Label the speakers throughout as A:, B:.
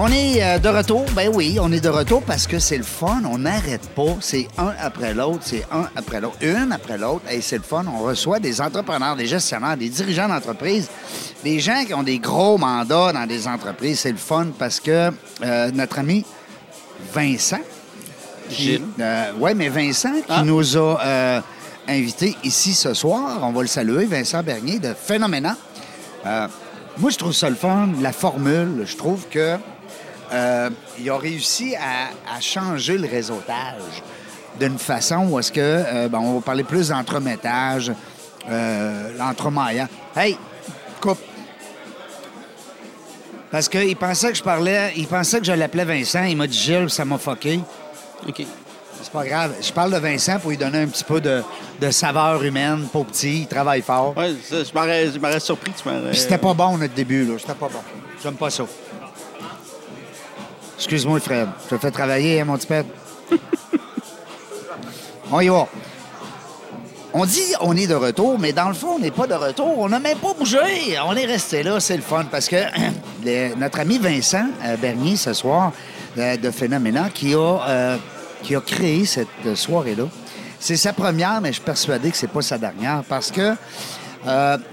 A: On est euh, de retour. Ben oui, on est de retour parce que c'est le fun. On n'arrête pas. C'est un après l'autre, c'est un après l'autre, une après l'autre. Et c'est le fun. On reçoit des entrepreneurs, des gestionnaires, des dirigeants d'entreprise, des gens qui ont des gros mandats dans des entreprises. C'est le fun parce que euh, notre ami Vincent,
B: Gilles.
A: oui, mais Vincent qui
B: Ah.
A: nous a euh, invités ici ce soir, on va le saluer, Vincent Bernier de Phénoménal. Euh, moi, je trouve ça le fun, la formule. Je trouve que euh, il a réussi à, à changer le réseautage d'une façon où est-ce que, euh, ben, on va parler plus d'entremettage, euh, l'entremaillant. Hey, coupe. Parce qu'il pensait que je parlais, il pensait que je l'appelais Vincent. Il m'a dit Gilles, ça m'a fucké.
B: OK.
A: C'est pas grave. Je parle de Vincent pour lui donner un petit peu de, de saveur humaine, pour petit. Il travaille fort.
B: Ça, je m'aurais surpris que tu m'aurais.
A: Puis c'était pas bon, notre début, là. C'était pas bon. J'aime pas ça. Excuse-moi, Fred. Je te fais travailler, hein, mon petit pète. on y va. On dit on est de retour, mais dans le fond, on n'est pas de retour. On n'a même pas bougé. On est resté là. C'est le fun parce que notre ami Vincent euh, Bernier, ce soir, euh, de Phénoména, qui a, euh, qui a créé cette soirée-là, c'est sa première, mais je suis persuadé que c'est pas sa dernière parce que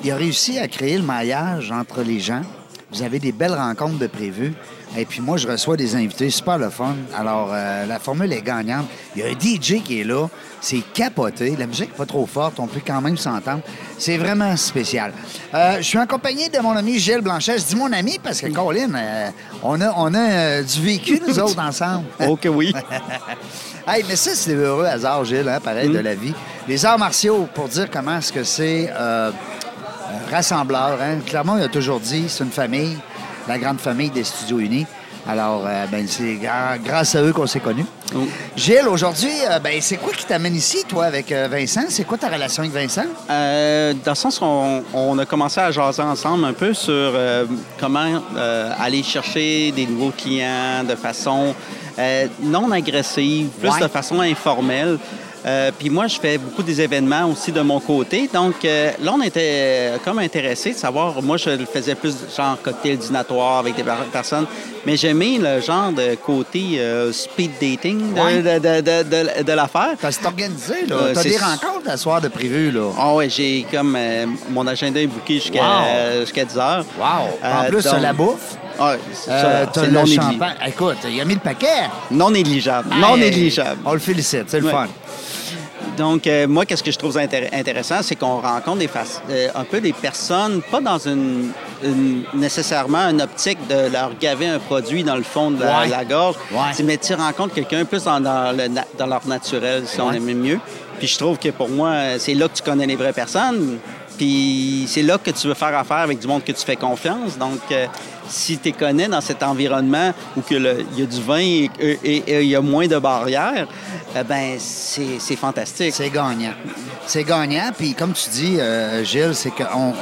A: il a réussi à créer le maillage entre les gens. Vous avez des belles rencontres de prévues. Et puis moi, je reçois des invités super le fun. Alors, euh, la formule est gagnante. Il y a un DJ qui est là. C'est capoté. La musique n'est pas trop forte. On peut quand même s'entendre. C'est vraiment spécial. Euh, je suis accompagné de mon ami Gilles Blanchet. Je dis mon ami parce que, Colin, euh, on a, on a du vécu, nous autres, ensemble.
B: Que oui.
A: Hey, mais ça, c'est le heureux hasard, Gilles, hein, pareil, de la vie. Les arts martiaux, pour dire comment est-ce que c'est rassembleur. Hein. Clairement, il a toujours dit, c'est une famille, la grande famille des Studios Unis. Alors, euh, ben, c'est grâce à eux qu'on s'est connus.
B: Oh.
A: Gilles, aujourd'hui, euh, ben, c'est quoi qui t'amène ici, toi, avec euh, Vincent? C'est quoi ta relation avec Vincent?
B: Dans le sens qu'on on a commencé à jaser ensemble un peu sur comment aller chercher des nouveaux clients de façon non agressive, plus
A: Ouais.
B: de façon informelle. Euh, Puis moi, je fais beaucoup des événements aussi de mon côté. Donc euh, là, on était euh, comme intéressés de savoir. Moi, je le faisais plus genre cocktail dînatoire avec des per- personnes. Mais j'aimais le genre de côté euh, speed dating de,
A: Ouais.
B: de, de, de, de- de l'affaire.
A: C'est organisé, là. T'as des rencontres à soir de prévu, là.
B: Ah ouais, j'ai comme mon agenda est booké jusqu'à
A: Wow.
B: euh, jusqu'à 10 heures.
A: Wow! en plus,
B: donc-
A: la bouffe.
B: Ouais, c'est
A: Euh,
B: c'est
A: le
B: non.
A: Écoute, il a mis le paquet.
B: non négligeable. Non négligeable.
A: On le félicite, c'est le
B: Ouais.
A: fun.
B: Donc, euh, moi, qu'est-ce que je trouve intér- intéressant, c'est qu'on rencontre des euh, un peu des personnes, pas dans une, une- nécessairement une optique de leur gaver un produit dans le fond de la,
A: Ouais.
B: la gorge,
A: Ouais.
B: Mais tu rencontres quelqu'un plus dans, dans le dans leur naturel, si on aime mieux. Puis je trouve que pour moi, c'est là que tu connais les vraies personnes. Puis c'est là que tu veux faire affaire avec du monde que tu fais confiance. Donc, euh, si tu connais dans cet environnement où il y a du vin et il y a moins de barrières, eh ben c'est fantastique.
A: C'est gagnant. C'est gagnant. Puis comme tu dis, euh, Gilles, c'est qu'on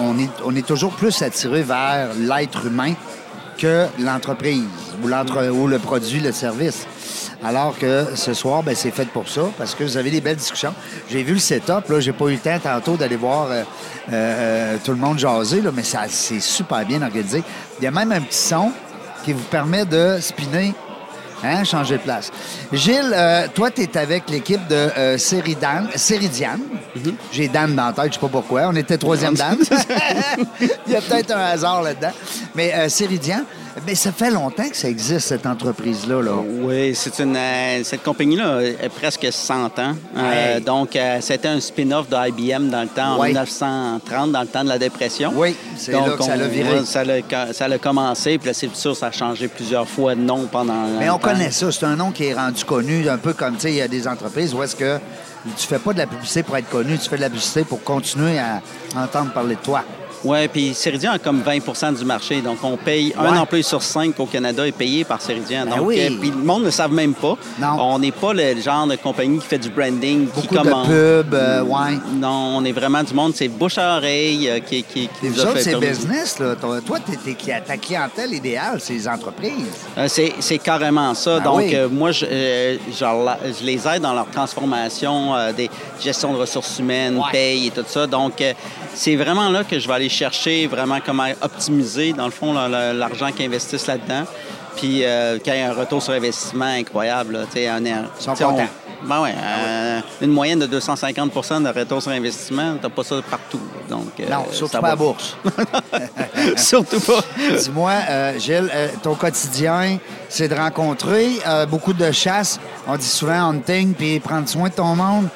A: on est, toujours plus attiré vers l'être humain que l'entreprise ou, l'entre- ou le produit, le service. Alors que ce soir, ben, c'est fait pour ça, parce que vous avez des belles discussions. J'ai vu le setup, là, j'ai pas eu le temps tantôt d'aller voir euh, euh, tout le monde jaser, là, mais ça, c'est super bien organisé. Il y a même un petit son qui vous permet de spinner Hein, changer de place. Gilles, euh, toi, tu es avec l'équipe de euh, Céridiane. J'ai Dan dans la tête, je sais pas pourquoi. On était troisième Dan. Il y a peut-être un hasard là-dedans. Mais euh, Céridiane, mais ça fait longtemps que ça existe, cette entreprise-là. Là.
B: Oui, c'est une euh, cette compagnie-là a presque 100 ans. Euh,
A: Ouais.
B: donc, euh, c'était un spin-off de IBM dans le temps,
A: Ouais.
B: en 1930, dans le temps de la dépression.
A: Oui, c'est
B: Donc,
A: là que ça l'a viré.
B: Ça l'a ça l'a commencé, puis là, c'est sûr, ça a changé plusieurs fois de nom pendant.
A: Mais on connaît ça. C'est un nom qui est rendu connu, un peu comme, tu sais, il y a des entreprises où est-ce que tu fais pas de la publicité pour être connu, tu fais de la publicité pour continuer à entendre parler de toi.
B: Oui, puis Céridien a comme 20% du marché. Donc, on paye un employé sur cinq au Canada est payé par Céridien.
A: Ben
B: donc,
A: oui.
B: euh, puis le monde ne le savent même pas.
A: Non.
B: On n'est pas le genre de compagnie qui fait du branding, qui
A: Beaucoup de
B: commande.
A: pubs, euh, ouais.
B: Non, on est vraiment du monde, c'est bouche à oreille euh, qui, qui, qui
A: Et
B: nous a
A: autres,
B: fait
A: c'est business, là. Toi, toi, t'es- t'es cli- ta clientèle idéale, c'est les entreprises.
B: Euh, C'est carrément ça.
A: Ah
B: Donc,
A: oui.
B: euh, moi, je, genre, je les aide dans leur transformation des gestions de ressources humaines,
A: Ouais.
B: paye et tout ça. Donc, c'est vraiment là que je vais aller chercher vraiment comment optimiser, dans le fond, la- la- l'argent qu'ils investissent là-dedans. Puis, euh, qu'il y ait un retour sur investissement incroyable. là. Tu sais, on est-
A: Ils sont
B: on-. Ben ouais, euh, une moyenne de 250% de retour sur investissement, t'as pas ça partout. Donc, euh,
A: Non, surtout pas à bourse.
B: surtout pas.
A: Dis-moi, Gilles, ton quotidien, c'est de rencontrer beaucoup de chasse. On dit souvent hunting, puis prendre soin de ton monde.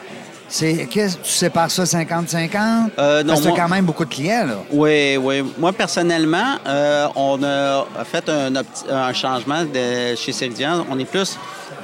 A: C'est, tu sépares ça 50-50?
B: Euh, non,
A: Parce que tu as
B: moi-
A: quand même beaucoup de clients, là.
B: Oui, oui. Moi, personnellement, euh, on a fait un, un changement de, chez Céridian. On est plus...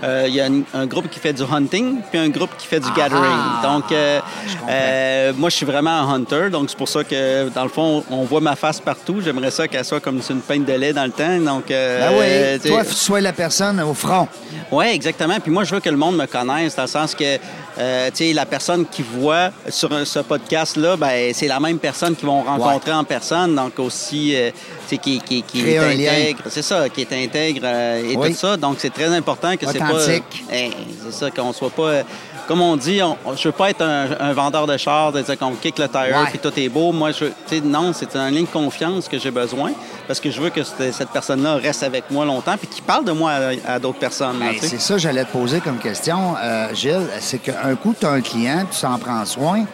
B: euh, Il y a un, un groupe qui fait du hunting, puis un groupe qui fait du
A: Ah!
B: gathering. Donc,
A: Je
B: moi, je suis vraiment un hunter. Donc, c'est pour ça que, dans le fond, on voit ma face partout. J'aimerais ça qu'elle soit comme une pinte de lait dans le temps. Donc, euh,
A: Ben oui, toi, tu sois la personne au front.
B: oui, exactement. Puis moi, je veux que le monde me connaisse, dans le sens que, euh, la personne qui voit sur ce podcast-là, ben, c'est la même personne qu'ils vont rencontrer en personne. Donc aussi, euh, qui, qui, qui est intègre. C'est ça, qui est intègre euh, et
A: Oui.
B: tout ça. Donc, c'est très important que c'est pas... Hein, c'est ça, qu'on soit pas... comme on dit, on, je veux pas être un, un vendeur de chars, de dire qu'on kick le tire puis tout est beau. Moi, je, tu sais, non, c'est un lien de confiance que j'ai besoin parce que je veux que cette, cette personne-là reste avec moi longtemps puis qu'il parle de moi à, à d'autres personnes.
A: Ben, c'est ça que j'allais te poser comme question, euh, Gilles. C'est qu'un coup, tu as un client, tu s'en prends soin.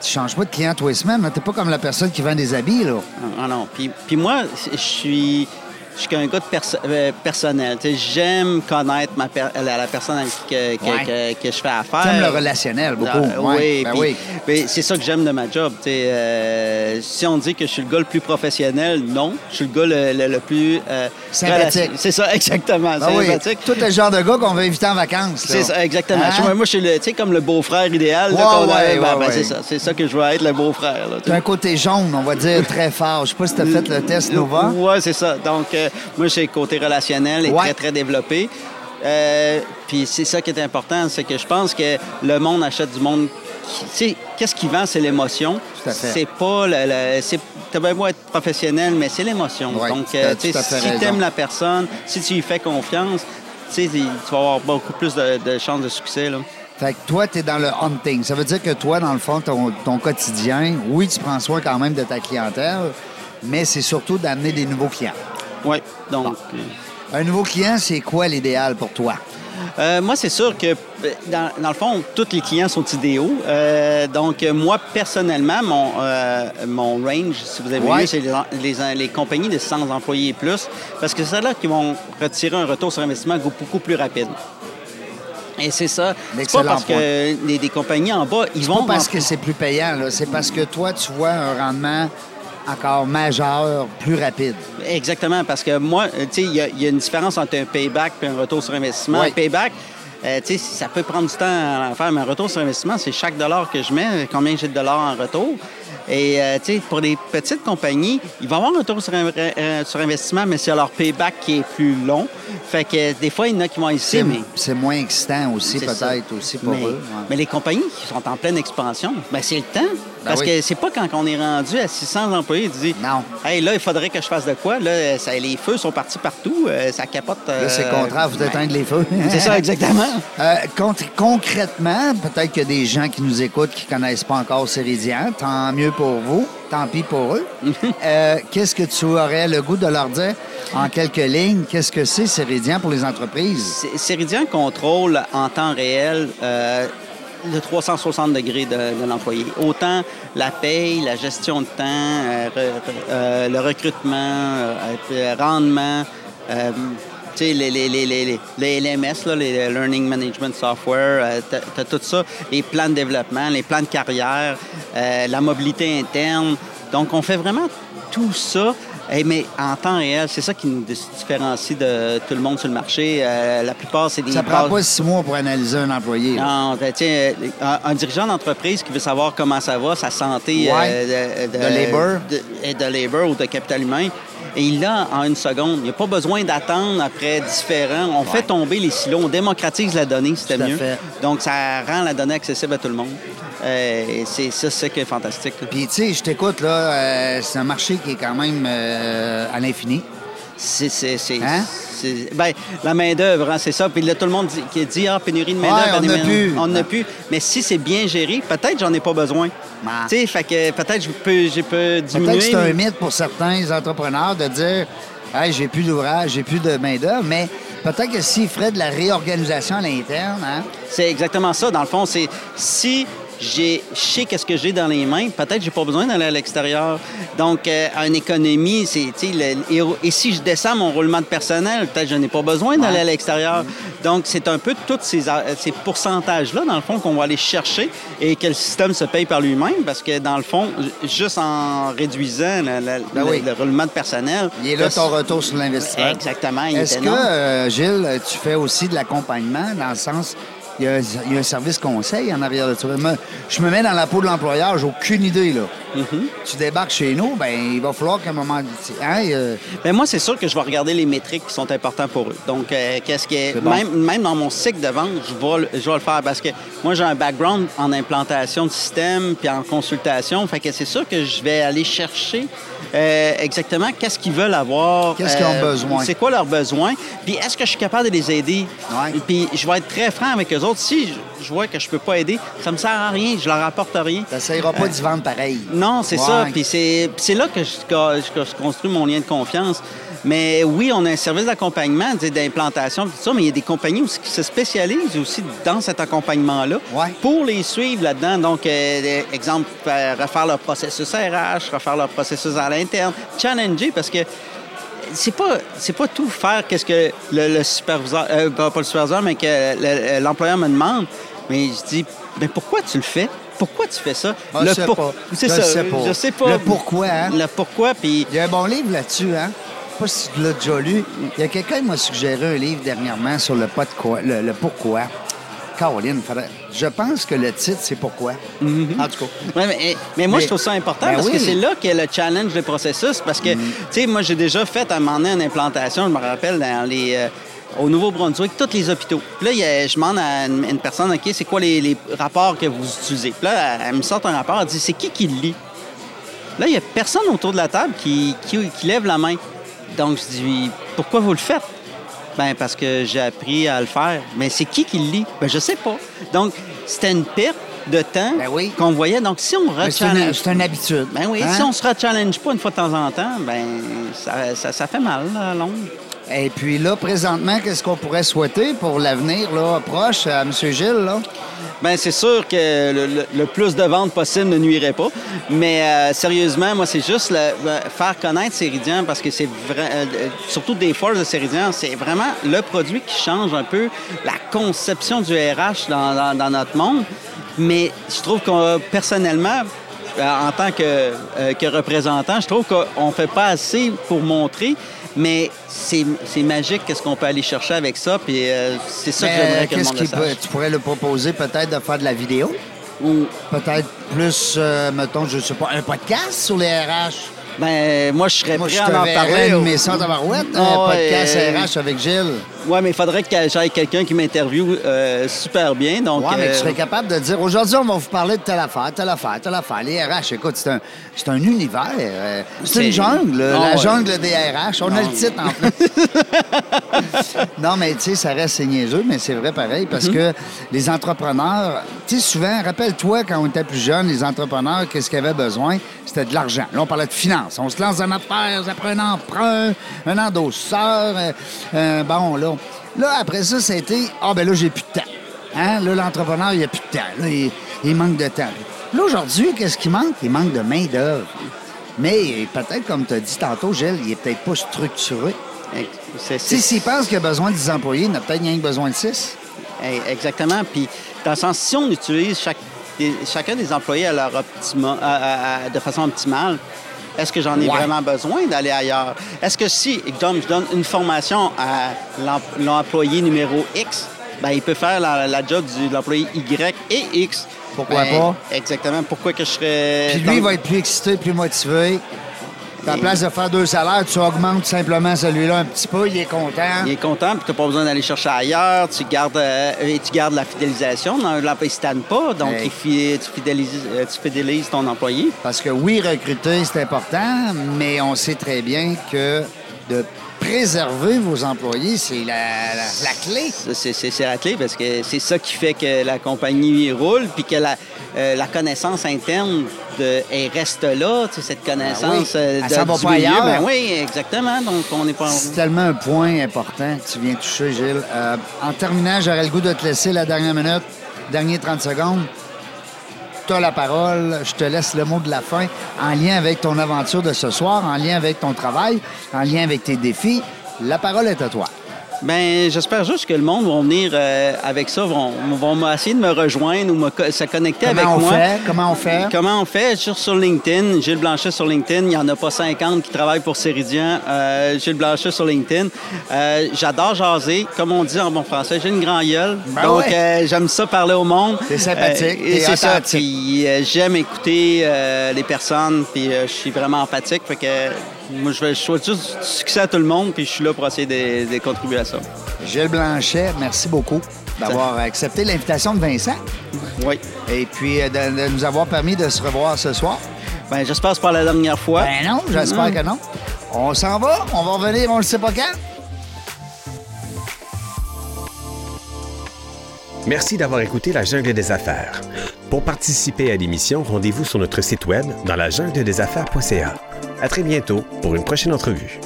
A: Tu changes pas de client tous les semaines. Tu pas comme la personne qui vend des habits, là.
B: Ah non. Puis, puis moi, je suis. Je suis qu'un gars de perso- euh, personnel. Tu J'aime connaître ma per- la, la personne avec qui que, que-
A: Ouais.
B: que- que je fais affaire.
A: T'aimes le relationnel beaucoup.
B: Ah,
A: Ouais,
B: oui,
A: ben oui.
B: mais c'est ça que j'aime de ma job. tu euh, si on dit que je suis le gars le plus professionnel, non. Je suis le gars le, le- le plus... euh,
A: Sympathique.
B: C'est ça, exactement.
A: Ben oui,
B: sympathique.
A: Toi, t'es le genre de gars qu'on va inviter en vacances.
B: C'est ça, exactement.
A: Hein?
B: Moi, je suis le, tu comme le beau-frère idéal. là,
A: Ouais,
B: ben,
A: ouais,
B: ben. C'est ça, c'est ça que je veux être, le beau-frère. tu.
A: T'as un côté jaune, on va dire, très fort. Je sais pas si t'as fait le test Nova.
B: Oui, c'est ça. Donc, moi, j'ai le côté relationnel est
A: Ouais.
B: très, très développé. Euh, puis c'est ça qui est important, c'est que je pense que le monde achète du monde. Tu sais, qu'est-ce qui vend, c'est l'émotion.
A: Tout à fait.
B: C'est pas le. le t'as bien beau être professionnel, mais c'est l'émotion.
A: Ouais,
B: Donc, euh, tu sais, si
A: raison.
B: tu aimes la personne, si tu lui fais confiance, tu sais, tu vas avoir beaucoup plus de, de chances de succès. Là.
A: Fait que toi, t'es dans le hunting. Ça veut dire que toi, dans le fond, ton, ton quotidien, oui, tu prends soin quand même de ta clientèle, mais c'est surtout d'amener des nouveaux clients.
B: Oui. Donc. euh,
A: Un nouveau client, c'est quoi l'idéal pour toi?
B: Euh, moi, c'est sûr que, dans, dans le fond, tous les clients sont idéaux. Euh, donc, moi, personnellement, mon, euh, mon range, si vous avez
A: Ouais.
B: vu, c'est les, les- les compagnies de 100 employés et plus, parce que c'est là qui vont retirer un retour sur investissement beaucoup plus rapide. Et c'est ça. C'est pas parce
A: point.
B: que des, des compagnies en bas, ils vont...
A: Pas parce
B: en-
A: que c'est plus payant, là. c'est parce que toi, tu vois un rendement encore majeur, plus rapide.
B: Exactement, parce que moi, tu sais, il y, a- il y a une différence entre un payback et un retour sur investissement.
A: Oui.
B: Un payback, euh, tu sais, ça peut prendre du temps à faire, mais un retour sur investissement, c'est chaque dollar que je mets, combien j'ai de dollars en retour. Et, euh, tu sais, pour les petites compagnies, ils vont avoir un retour sur, euh, sur investissement, mais c'est leur payback qui est plus long. Fait que des fois, il y en a qui vont hésiter,
A: C'est
B: mais...
A: c'est moins excitant aussi, peut-être, aussi pour
B: mais,
A: eux. ouais.
B: mais les compagnies qui sont en pleine expansion, ben c'est le temps. Parce
A: oui.
B: que c'est pas quand on est rendu à 600 employés, tu dis
A: Non.
B: Hey, là, il faudrait que je fasse de quoi? Là, ça- les feux sont partis partout, euh, ça capote.
A: Là, c'est le
B: euh,
A: contraire, vous
B: ben,
A: éteindre les feux.
B: C'est ça, exactement.
A: Euh, con- concrètement, peut-être qu'il y a des gens qui nous écoutent qui ne connaissent pas encore Céridian. Tant mieux pour vous, tant pis pour eux. Euh, Qu'est-ce que tu aurais le goût de leur dire en quelques lignes? Qu'est-ce que c'est Céridian pour les entreprises?
B: Céridian contrôle en temps réel euh, le 360 degrés de, l'employé. Autant la paye, la gestion de temps, euh, euh, le recrutement, euh, euh, rendement, euh, tu les, les, les, les, LMS, là, les Learning Management Software, euh, t'as- t'as tout ça, les plans de développement, les plans de carrière, la mobilité interne. Donc, on fait vraiment tout ça. Mais en temps réel, c'est ça qui nous différencie de tout le monde sur le marché. Euh, la plupart, c'est des
A: Ça prend pas six mois pour analyser un employé.
B: non, ben, tiens, euh, un, un dirigeant d'entreprise qui veut savoir comment ça va, sa santé
A: Ouais.
B: euh, de,
A: De labor.
B: de labor ou de capital humain, et il l'a en une seconde. Il n'y a pas besoin d'attendre après différents. On fait tomber les silos, on démocratise la donnée, c'était mieux.
A: fait.
B: Donc, ça rend la donnée accessible à tout le monde. Euh, et c'est ça, c'est qui est fantastique.
A: Puis, tu sais, je t'écoute, là, euh, c'est un marché qui est quand même euh, à l'infini.
B: C'est,
A: Hein?
B: ben, la main-d'œuvre, hein, c'est ça. Puis là, tout le monde dit, qui dit Ah, pénurie de main-d'œuvre.
A: Ouais, on n'a plus.
B: On n'a plus. Mais si c'est bien géré, peut-être j'en ai pas besoin.
A: Ah.
B: Tu sais, fait que peut-être je peux, je peux diminuer.
A: Peut-être que c'est un mythe pour certains entrepreneurs de dire Hey, j'ai plus d'ouvrage, j'ai plus de main-d'œuvre, mais peut-être que s'ils feraient de la réorganisation à l'interne, hein,
B: C'est exactement ça. Dans le fond, c'est si j'ai, je sais qu'est-ce que j'ai dans les mains, peut-être j'ai pas besoin d'aller à l'extérieur. Donc, euh, en économie, c'est, le- et, si je descends mon roulement de personnel, peut-être je n'ai pas besoin d'aller à l'extérieur. Donc, c'est un peu tous ces, a- ces pourcentages-là, dans le fond, qu'on va aller chercher et que le système se paye par lui-même parce que, dans le fond, ju- juste en réduisant la- la-
A: Ben
B: le,
A: oui.
B: le roulement de personnel...
A: il est là ton retour sur l'investissement.
B: Exactement.
A: Est-ce
B: est
A: que, euh, Gilles, tu fais aussi de l'accompagnement dans le sens. Il y, a, il y a un service conseil en arrière de ça. Je me mets dans la peau de l'employeur, j'ai aucune idée. Là.
B: Mm-hmm.
A: Tu débarques chez nous, ben il va falloir qu'à un moment. Hein, euh,
B: Ben moi, c'est sûr que je vais regarder les métriques qui sont importantes pour eux. Donc, euh, qu'est-ce est.
A: Bon.
B: Même, même dans mon cycle de vente, je vais, le- je vais le faire parce que moi, j'ai un background en implantation de système puis en consultation. Fait que c'est sûr que je vais aller chercher euh, exactement qu'est-ce qu'ils veulent avoir. euh,
A: Qu'est-ce qu'ils ont besoin.
B: C'est quoi leurs besoins. Puis est-ce que je suis capable de les aider?
A: Ouais.
B: Puis je vais être très franc avec eux autres. Si je, je vois que je peux pas aider, ça me sert à rien. Je leur apporte rien.
A: T'essayeras pas d'y vendre pareil.
B: Non, c'est
A: Ouais.
B: ça. Puis c'est là que je, que je construis mon lien de confiance. Mais oui, on a un service d'accompagnement, d'implantation, tout ça, mais il y a des compagnies aussi qui se spécialisent aussi dans cet accompagnement-là
A: Ouais.
B: pour les suivre là-dedans. Donc, euh, des- exemple, faire- refaire leur processus RH, refaire leur processus à l'interne, challenger parce que c'est pas c'est pas tout faire qu'est-ce que le, le superviseur euh, pas le superviseur mais que le- l'employeur me demande mais je dis mais pourquoi tu le fais? Pourquoi tu fais ça?
A: Ah, je sais pas.
B: c'est
A: Je
B: ça
A: sais pas.
B: je sais pas
A: Le pourquoi, hein?
B: le pourquoi puis
A: Il y a un bon livre là-dessus, hein? Je sais pas si tu l'as déjà lu. Il y a quelqu'un qui m'a suggéré un livre dernièrement sur le, pas de quoi, le, le pourquoi. Caroline, je pense que le titre, c'est pourquoi. En tout cas.
B: Ouais, mais, mais moi,
A: Mais-
B: je trouve ça important
A: Ben
B: parce que c'est là qu'est le challenge du processus. Parce que, tu sais, moi, j'ai déjà fait à un moment donné une implantation, je me rappelle, dans les, euh, au Nouveau-Brunswick, tous les hôpitaux. Puis là, il y a- je demande à une, une personne, OK, c'est quoi les, les rapports que vous utilisez? Puis là, elle, elle me sort un rapport, elle dit, c'est qui qui le lit? Là, il n'y a personne autour de la table qui, qui, qui lève la main. Donc, je dis, pourquoi vous le faites? Ben parce que j'ai appris à le faire. Mais c'est qui qui le lit? Ben je sais pas. Donc, c'était une perte de temps
A: Ben oui.
B: qu'on voyait. Donc, si on
A: C'est une,
B: rechallenge...
A: c'est une habitude.
B: Ben oui,
A: Hein?
B: si on se rechallenge pas une fois de temps en temps, ben ça, ça, ça fait mal à longue.
A: Et puis là, présentement, qu'est-ce qu'on pourrait souhaiter pour l'avenir là, proche à M. Gilles? Là?
B: Ben c'est sûr que le, le- le plus de ventes possible ne nuirait pas. Mais euh, sérieusement, moi, c'est juste le- faire connaître Céridian parce que c'est euh, euh, surtout des forces de Céridian, c'est vraiment le produit qui change un peu la conception du RH dans, dans- dans notre monde. Mais je trouve que personnellement, en tant que, euh, que représentant, je trouve qu'on ne fait pas assez pour montrer. Mais c'est magique qu'est-ce qu'on peut aller chercher avec ça. Puis euh, c'est ça que
A: Mais
B: j'aimerais que le monde le
A: peut- tu pourrais le proposer peut-être de faire de la vidéo?
B: Ou-
A: Peut-être plus, euh, mettons, je sais pas, un podcast sur les RH?
B: Ben, moi, je serais
A: Moi,
B: prêt
A: je
B: à
A: te
B: en
A: verrais
B: parler.
A: animer ça en tabarouette, un
B: Ah ouais,
A: podcast
B: euh,
A: RH avec Gilles.
B: Oui, mais il faudrait que j'aille quelqu'un qui m'interviewe euh, super bien. Donc,
A: Oui, mais
B: euh,
A: tu serais capable de dire aujourd'hui, on va vous parler de telle affaire, telle affaire, telle affaire. Les RH, écoute, c'est un, c'est un univers. euh, c'est une jungle,
B: Ah
A: la
B: ouais.
A: jungle des RH. On a le titre en plus. non, mais tu sais, ça reste niaiseux, mais c'est vrai pareil parce
B: Mhm.
A: que les entrepreneurs, tu sais, souvent, rappelle-toi quand on était plus jeune, les entrepreneurs, qu'est-ce qu'ils avaient besoin? C'était de l'argent. Là, on parlait de finances. On se lance dans affaire, ça prend un emprunt, un endosseur. euh, euh, bon, là. Là, après ça, ça a été Ah, ben là, j'ai plus de temps. Hein? Là, l'entrepreneur, il a plus de temps. Là, il, il manque de temps. Là, aujourd'hui, qu'est-ce qui manque? Il manque de main-d'œuvre. Mais peut-être, comme tu as dit tantôt, Gilles, il est peut-être pas structuré.
B: c'est-
A: s'il pense qu'il a besoin de 10 employés, il en a peut-être rien que besoin de 6.
B: Eh, Exactement. Puis, dans le sens, si on utilise chaque, des- chacun des employés à leur optima, à- à- à- de façon optimale, est-ce que j'en ai
A: Ouais.
B: vraiment besoin d'aller ailleurs? Est-ce que si, je donne une formation à l'em- l'employé numéro X, ben, il peut faire la, la job de l'employé Y et X.
A: Pourquoi
B: Ben,
A: pas?
B: Exactement. Pourquoi que je serais...
A: Puis lui, il va être plus excité, plus motivé. À la place de faire deux salaires, tu augmentes simplement celui-là un petit peu, il est content.
B: Il est content, puis tu n'as pas besoin d'aller chercher ailleurs. Tu gardes, euh, et tu gardes la fidélisation. L'employé ne pas, donc
A: Hey.
B: il fi- tu, fidélises, euh, tu fidélises ton employé.
A: Parce que oui, recruter, c'est important, mais on sait très bien que de préserver vos employés, c'est la, la- la clé.
B: Ça, C'est la clé parce que c'est ça qui fait que la compagnie roule puis que la, euh, la connaissance interne de, elle reste là, tu sais, cette connaissance
A: Ah oui.
B: euh,
A: Elle
B: de-
A: s'en va
B: du
A: pas
B: milieu.
A: ailleurs.
B: Ben oui, exactement. Donc, on n'est pas...
A: C'est tellement un point important que tu viens toucher, Gilles. Euh, en terminant, j'aurais le goût de te laisser la dernière minute, dernier 30 secondes. La parole, je te laisse le mot de la fin en lien avec ton aventure de ce soir, en lien avec ton travail, en lien avec tes défis. La parole est à toi.
B: Ben, j'espère juste que le monde va venir euh, avec ça, vont, vont essayer de me rejoindre ou me se connecter
A: Comment
B: avec
A: on
B: moi.
A: fait? Comment on fait?
B: Comment on fait? Sur, sur LinkedIn, Gilles Blanchet sur LinkedIn. Il n'y en a pas 50 qui travaillent pour Céridian. Euh, Gilles Blanchet sur LinkedIn. Euh, J'adore jaser. Comme on dit en bon français, j'ai une grande gueule.
A: Ben
B: Donc,
A: ouais.
B: euh, j'aime ça parler au monde.
A: T'es sympathique,
B: et c'est ça.
A: authentique.
B: Puis, j'aime écouter les personnes. Puis, je suis vraiment empathique. Fait que moi, je, souhaite juste du succès à tout le monde. Puis, je suis là pour essayer de, de contribuer à ça.
A: Gilles Blanchet, merci beaucoup d'avoir accepté l'invitation de Vincent
B: Oui.
A: et puis euh, de, de nous avoir permis de se revoir ce soir.
B: Ben, j'espère que c'est pas la dernière fois.
A: Ben non, j'espère
B: Mm.
A: que non. On s'en va, on va revenir, on ne sait pas quand.
C: Merci d'avoir écouté La Jungle des Affaires. Pour participer à l'émission, rendez-vous sur notre site web dans la jungle des affaires.ca. À très bientôt pour une prochaine entrevue.